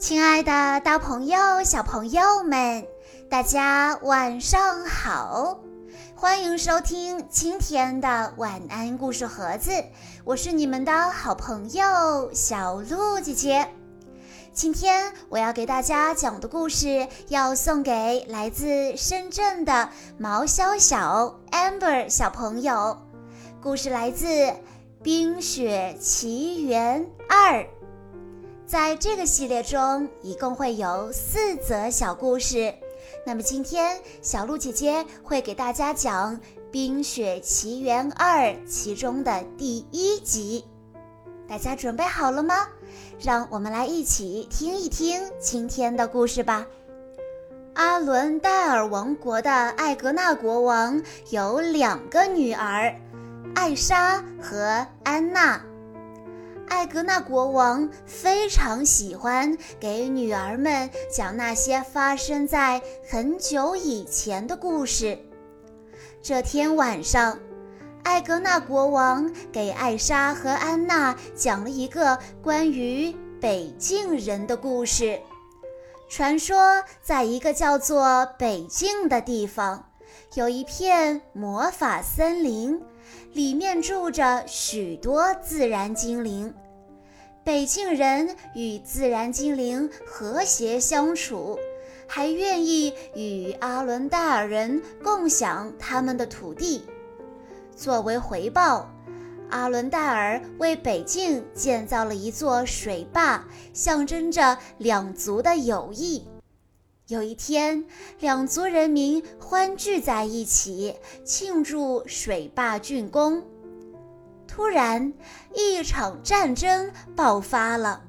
亲爱的，大朋友、小朋友们，大家晚上好！欢迎收听今天的晚安故事盒子，我是你们的好朋友小鹿姐姐。今天我要给大家讲的故事，要送给来自深圳的毛小小 Amber 小朋友。故事来自《冰雪奇缘二》。在这个系列中，一共会有四则小故事。那么今天，小鹿姐姐会给大家讲《冰雪奇缘二》其中的第一集。大家准备好了吗？让我们来一起听一听今天的故事吧。阿伦戴尔王国的艾格纳国王有两个女儿，艾莎和安娜。艾格纳国王非常喜欢给女儿们讲那些发生在很久以前的故事。这天晚上，艾格纳国王给艾莎和安娜讲了一个关于北境人的故事。传说，在一个叫做北境的地方，有一片魔法森林。里面住着许多自然精灵，北境人与自然精灵和谐相处，还愿意与阿伦戴尔人共享他们的土地。作为回报，阿伦戴尔为北境建造了一座水坝，象征着两族的友谊。有一天，两族人民欢聚在一起庆祝水坝竣工。突然，一场战争爆发了。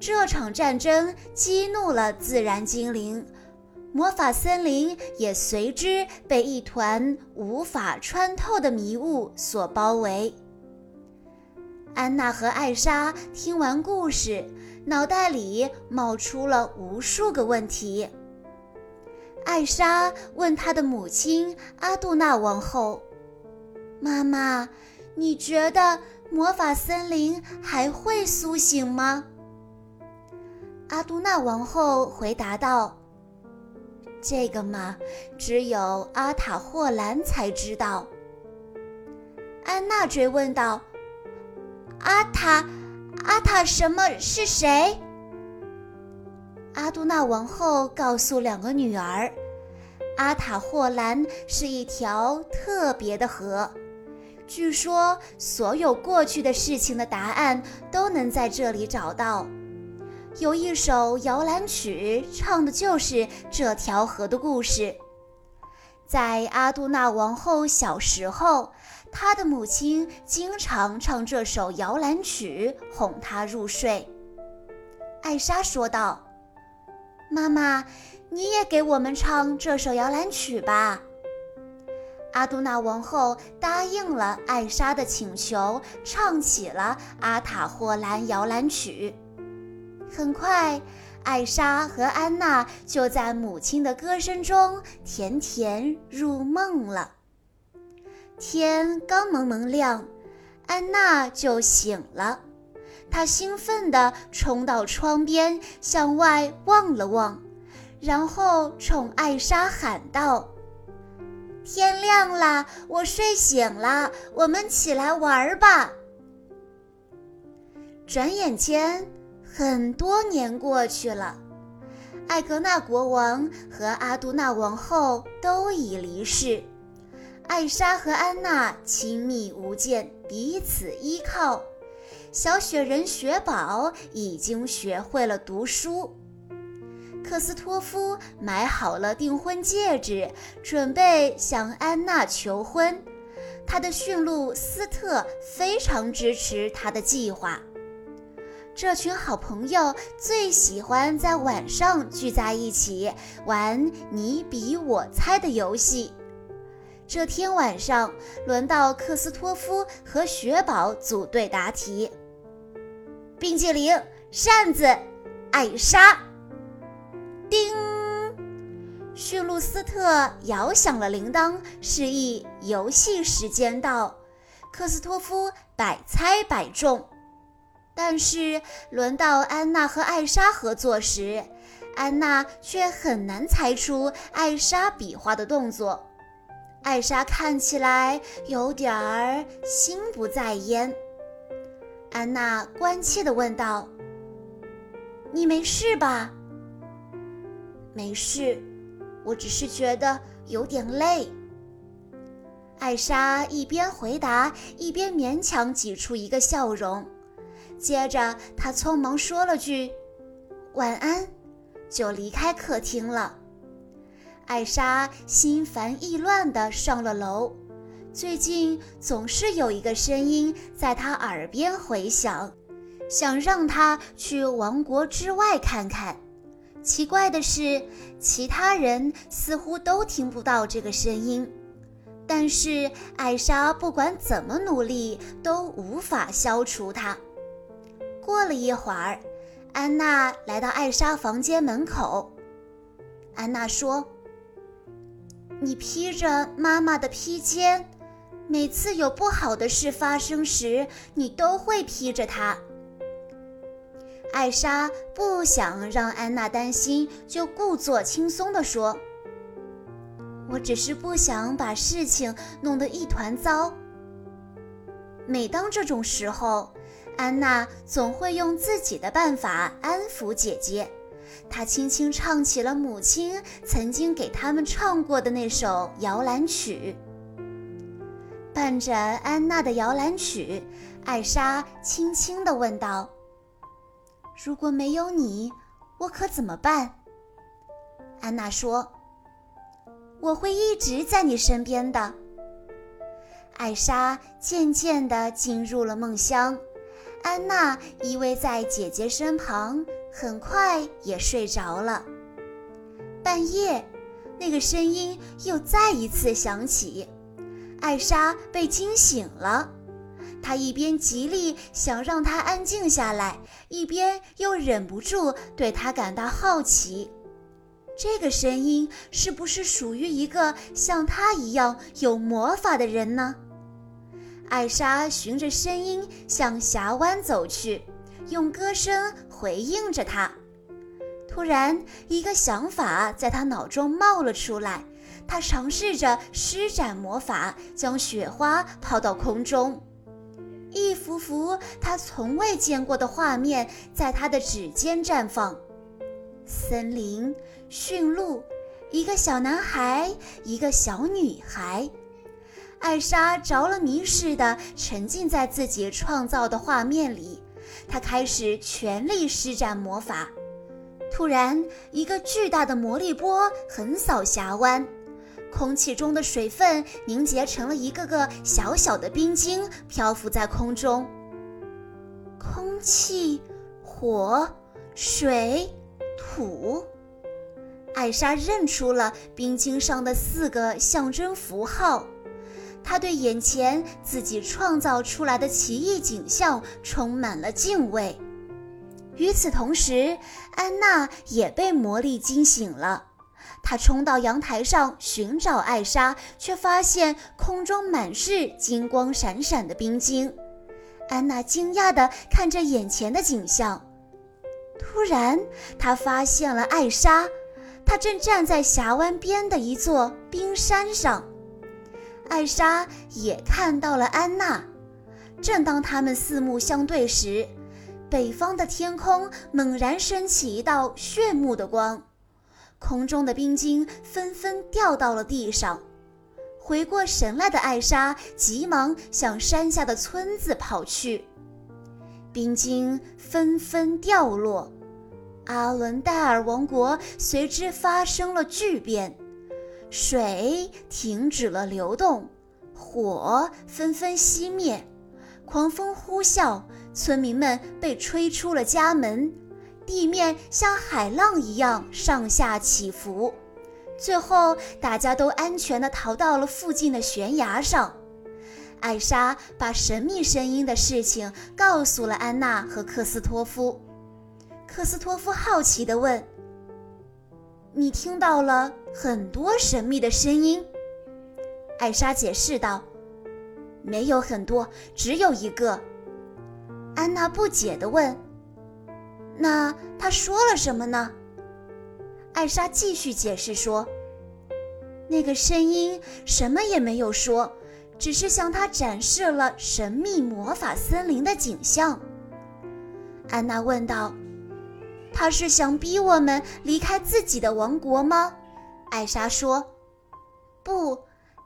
这场战争激怒了自然精灵，魔法森林也随之被一团无法穿透的迷雾所包围。安娜和艾莎听完故事。脑袋里冒出了无数个问题。艾莎问她的母亲阿杜娜王后：“妈妈，你觉得魔法森林还会苏醒吗？”阿杜娜王后回答道：“这个嘛，只有阿塔霍兰才知道。”安娜追问道：“阿塔？”阿塔什么是谁？阿杜娜王后告诉两个女儿，阿塔霍兰是一条特别的河，据说所有过去的事情的答案都能在这里找到。有一首摇篮曲，唱的就是这条河的故事。在阿杜娜王后小时候。他的母亲经常唱这首摇篮曲哄他入睡。艾莎说道：“妈妈，你也给我们唱这首摇篮曲吧。”阿杜娜王后答应了艾莎的请求，唱起了阿塔霍兰摇篮曲。很快，艾莎和安娜就在母亲的歌声中甜甜入梦了。天刚蒙蒙亮，安娜就醒了。她兴奋地冲到窗边，向外望了望，然后冲艾莎喊道：“天亮了，我睡醒了，我们起来玩吧。”转眼间，很多年过去了，艾格纳国王和阿杜纳王后都已离世。艾莎和安娜亲密无间，彼此依靠。小雪人雪宝已经学会了读书。克斯托夫买好了订婚戒指，准备向安娜求婚。他的驯鹿斯特非常支持他的计划。这群好朋友最喜欢在晚上聚在一起玩你比我猜的游戏。这天晚上，轮到克斯托夫和雪宝组队答题。冰激凌、扇子、艾莎。叮！驯鹿斯特摇响了铃铛，示意游戏时间到。克斯托夫百猜百中。但是轮到安娜和艾莎合作时，安娜却很难猜出艾莎比划的动作。艾莎看起来有点儿心不在焉。安娜关切地问道：“你没事吧？”“没事，我只是觉得有点累。”艾莎一边回答，一边勉强挤出一个笑容。接着，她匆忙说了句“晚安”，就离开客厅了。艾莎心烦意乱地上了楼。最近总是有一个声音在她耳边回响，想让她去王国之外看看。奇怪的是，其他人似乎都听不到这个声音，但是艾莎不管怎么努力都无法消除它。过了一会儿，安娜来到艾莎房间门口。安娜说。你披着妈妈的披肩，每次有不好的事发生时，你都会披着它。艾莎不想让安娜担心，就故作轻松地说：“我只是不想把事情弄得一团糟。”每当这种时候，安娜总会用自己的办法安抚姐姐。他轻轻唱起了母亲曾经给他们唱过的那首摇篮曲。伴着安娜的摇篮曲，艾莎轻轻地问道：“如果没有你，我可怎么办？”安娜说：“我会一直在你身边的。”艾莎渐渐地进入了梦乡，安娜依偎在姐姐身旁。很快也睡着了。半夜，那个声音又再一次响起，艾莎被惊醒了。她一边极力想让他安静下来，一边又忍不住对他感到好奇：这个声音是不是属于一个像他一样有魔法的人呢？艾莎循着声音向峡湾走去。用歌声回应着他。突然，一个想法在他脑中冒了出来。他尝试着施展魔法，将雪花抛到空中。一幅幅他从未见过的画面在他的指尖绽放：森林、驯鹿、一个小男孩、一个小女孩。艾莎着了迷似的沉浸在自己创造的画面里。他开始全力施展魔法，突然，一个巨大的魔力波横扫峡湾，空气中的水分凝结成了一个个小小的冰晶，漂浮在空中。空气、火、水、土，艾莎认出了冰晶上的四个象征符号。他对眼前自己创造出来的奇异景象充满了敬畏。与此同时，安娜也被魔力惊醒了。她冲到阳台上寻找艾莎，却发现空中满是金光闪闪的冰晶。安娜惊讶地看着眼前的景象，突然，她发现了艾莎，她正站在峡湾边的一座冰山上。艾莎也看到了安娜。正当他们四目相对时，北方的天空猛然升起一道炫目的光，空中的冰晶纷纷掉到了地上。回过神来的艾莎急忙向山下的村子跑去，冰晶纷纷掉落，阿伦戴尔王国随之发生了巨变。水停止了流动，火纷纷熄灭，狂风呼啸，村民们被吹出了家门，地面像海浪一样上下起伏，最后大家都安全地逃到了附近的悬崖上。艾莎把神秘声音的事情告诉了安娜和克斯托夫，克斯托夫好奇地问。你听到了很多神秘的声音，艾莎解释道：“没有很多，只有一个。”安娜不解地问：“那他说了什么呢？”艾莎继续解释说：“那个声音什么也没有说，只是向他展示了神秘魔法森林的景象。”安娜问道：“他是想逼我们离开自己的王国吗？”艾莎说：“不，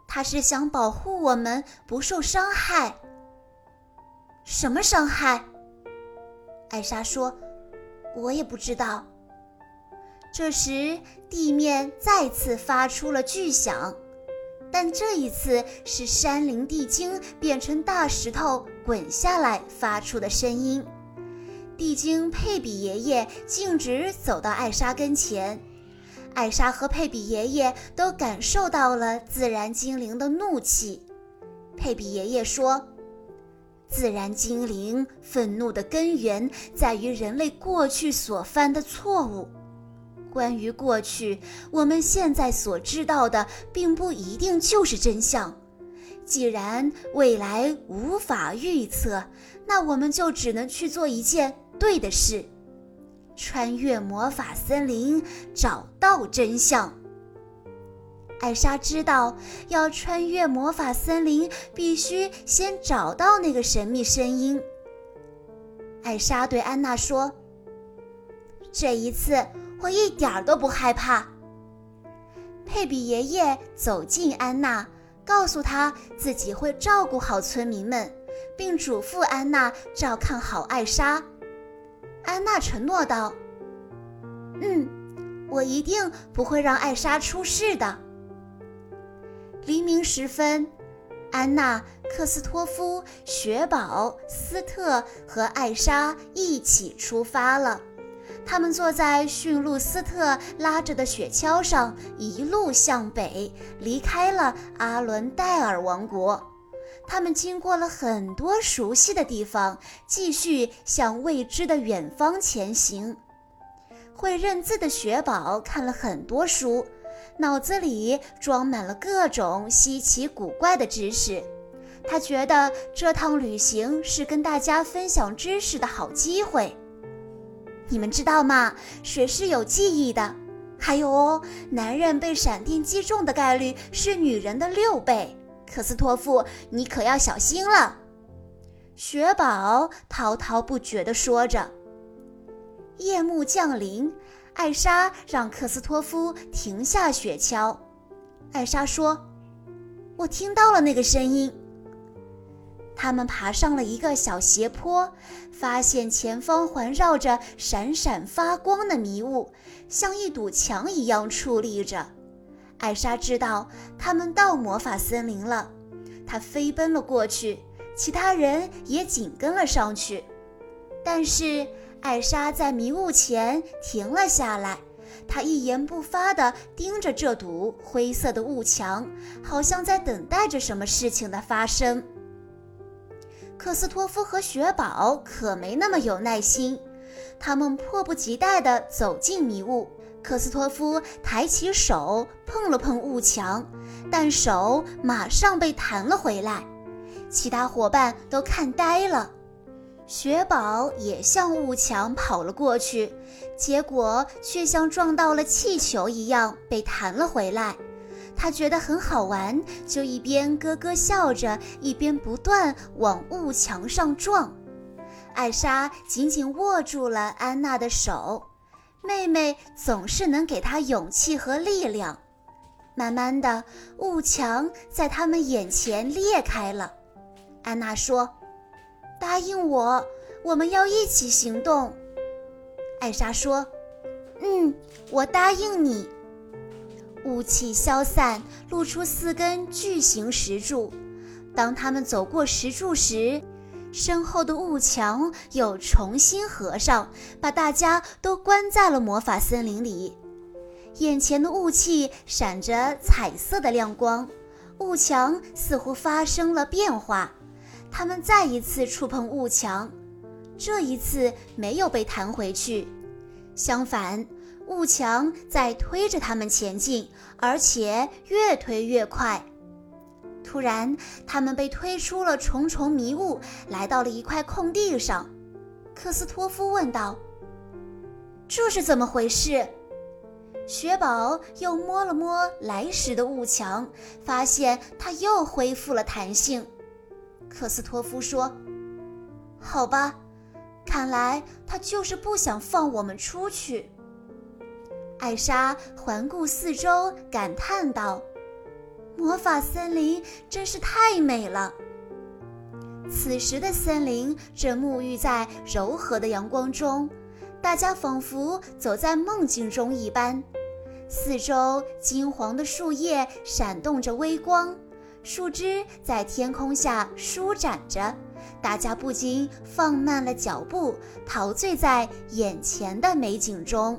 他是想保护我们不受伤害。”什么伤害？艾莎说：“我也不知道。”这时，地面再次发出了巨响，但这一次是山林地精变成大石头滚下来发出的声音。地精佩比爷爷径直走到艾莎跟前，艾莎和佩比爷爷都感受到了自然精灵的怒气。佩比爷爷说。自然精灵愤怒的根源在于人类过去所犯的错误。关于过去，我们现在所知道的并不一定就是真相。既然未来无法预测，那我们就只能去做一件对的事：穿越魔法森林，找到真相。艾莎知道，要穿越魔法森林，必须先找到那个神秘声音。艾莎对安娜说：“这一次，我一点都不害怕。”佩比爷爷走近安娜，告诉他自己会照顾好村民们，并嘱咐安娜照看好艾莎。安娜承诺道：“嗯，我一定不会让艾莎出事的。”黎明时分，安娜、克斯托夫、雪宝、斯特和艾莎一起出发了。他们坐在驯鹿斯特拉着的雪橇上，一路向北，离开了阿伦戴尔王国。他们经过了很多熟悉的地方，继续向未知的远方前行。会认字的雪宝看了很多书。脑子里装满了各种稀奇古怪的知识，他觉得这趟旅行是跟大家分享知识的好机会。你们知道吗？水是有记忆的。还有哦，男人被闪电击中的概率是女人的六倍。克斯托夫，你可要小心了。雪宝滔滔不绝地说着。夜幕降临。艾莎让克斯托夫停下雪橇。艾莎说：“我听到了那个声音。”他们爬上了一个小斜坡，发现前方环绕着闪闪发光的迷雾，像一堵墙一样矗立着。艾莎知道他们到魔法森林了，她飞奔了过去，其他人也紧跟了上去，但是。艾莎在迷雾前停了下来，她一言不发地盯着这堵灰色的雾墙，好像在等待着什么事情的发生。克斯托夫和雪宝可没那么有耐心，他们迫不及待地走进迷雾。克斯托夫抬起手碰了碰雾墙，但手马上被弹了回来，其他伙伴都看呆了。雪宝也向雾墙跑了过去，结果却像撞到了气球一样被弹了回来。他觉得很好玩，就一边咯咯笑着，一边不断往雾墙上撞。艾莎紧紧握住了安娜的手，妹妹总是能给她勇气和力量。慢慢的，雾墙在他们眼前裂开了。安娜说。答应我，我们要一起行动。艾莎说：“嗯，我答应你。”雾气消散，露出四根巨型石柱。当他们走过石柱时，身后的雾墙又重新合上，把大家都关在了魔法森林里。眼前的雾气闪着彩色的亮光，雾墙似乎发生了变化。他们再一次触碰雾墙，这一次没有被弹回去，相反，雾墙在推着他们前进，而且越推越快。突然，他们被推出了重重迷雾，来到了一块空地上。克斯托夫问道：“这是怎么回事？”雪宝又摸了摸来时的雾墙，发现它又恢复了弹性。克斯托夫说：“好吧，看来他就是不想放我们出去。”艾莎环顾四周，感叹道：“魔法森林真是太美了。”此时的森林正沐浴在柔和的阳光中，大家仿佛走在梦境中一般。四周金黄的树叶闪动着微光，树枝在天空下舒展着，大家不禁放慢了脚步，陶醉在眼前的美景中。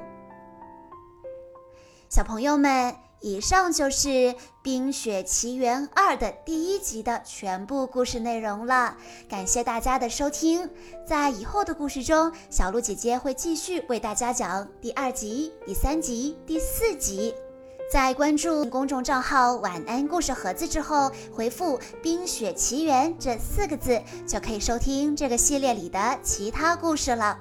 小朋友们。以上就是《冰雪奇缘二》的第一集的全部故事内容了，感谢大家的收听。在以后的故事中，小鹿姐姐会继续为大家讲第二集、第三集、第四集。在关注公众账号“晚安故事盒子”之后，回复“冰雪奇缘”这四个字，就可以收听这个系列里的其他故事了。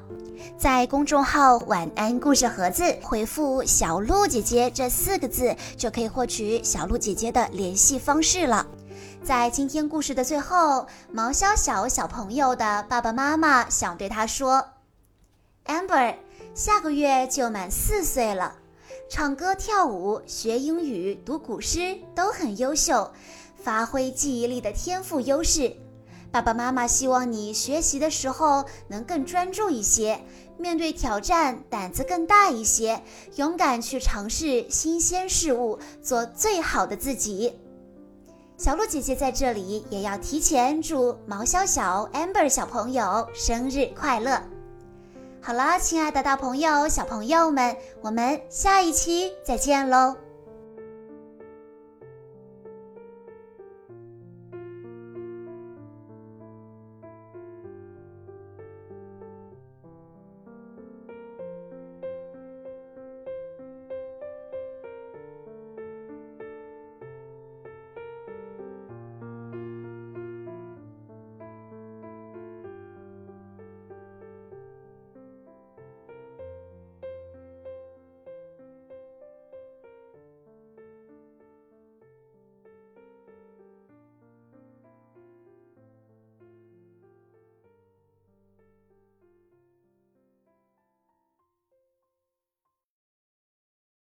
在公众号“晚安故事盒子”回复“小鹿姐姐”这四个字，就可以获取小鹿姐姐的联系方式了。在今天故事的最后，毛小小小朋友的爸爸妈妈想对他说：“Amber，下个月就满四岁了。”唱歌、跳舞、学英语、读古诗都很优秀，发挥记忆力的天赋优势。爸爸妈妈希望你学习的时候能更专注一些，面对挑战胆子更大一些，勇敢去尝试新鲜事物，做最好的自己。小鹿姐姐在这里也要提前祝毛小小、Amber 小朋友生日快乐。好啦，亲爱的大朋友、小朋友们，我们下一期再见喽！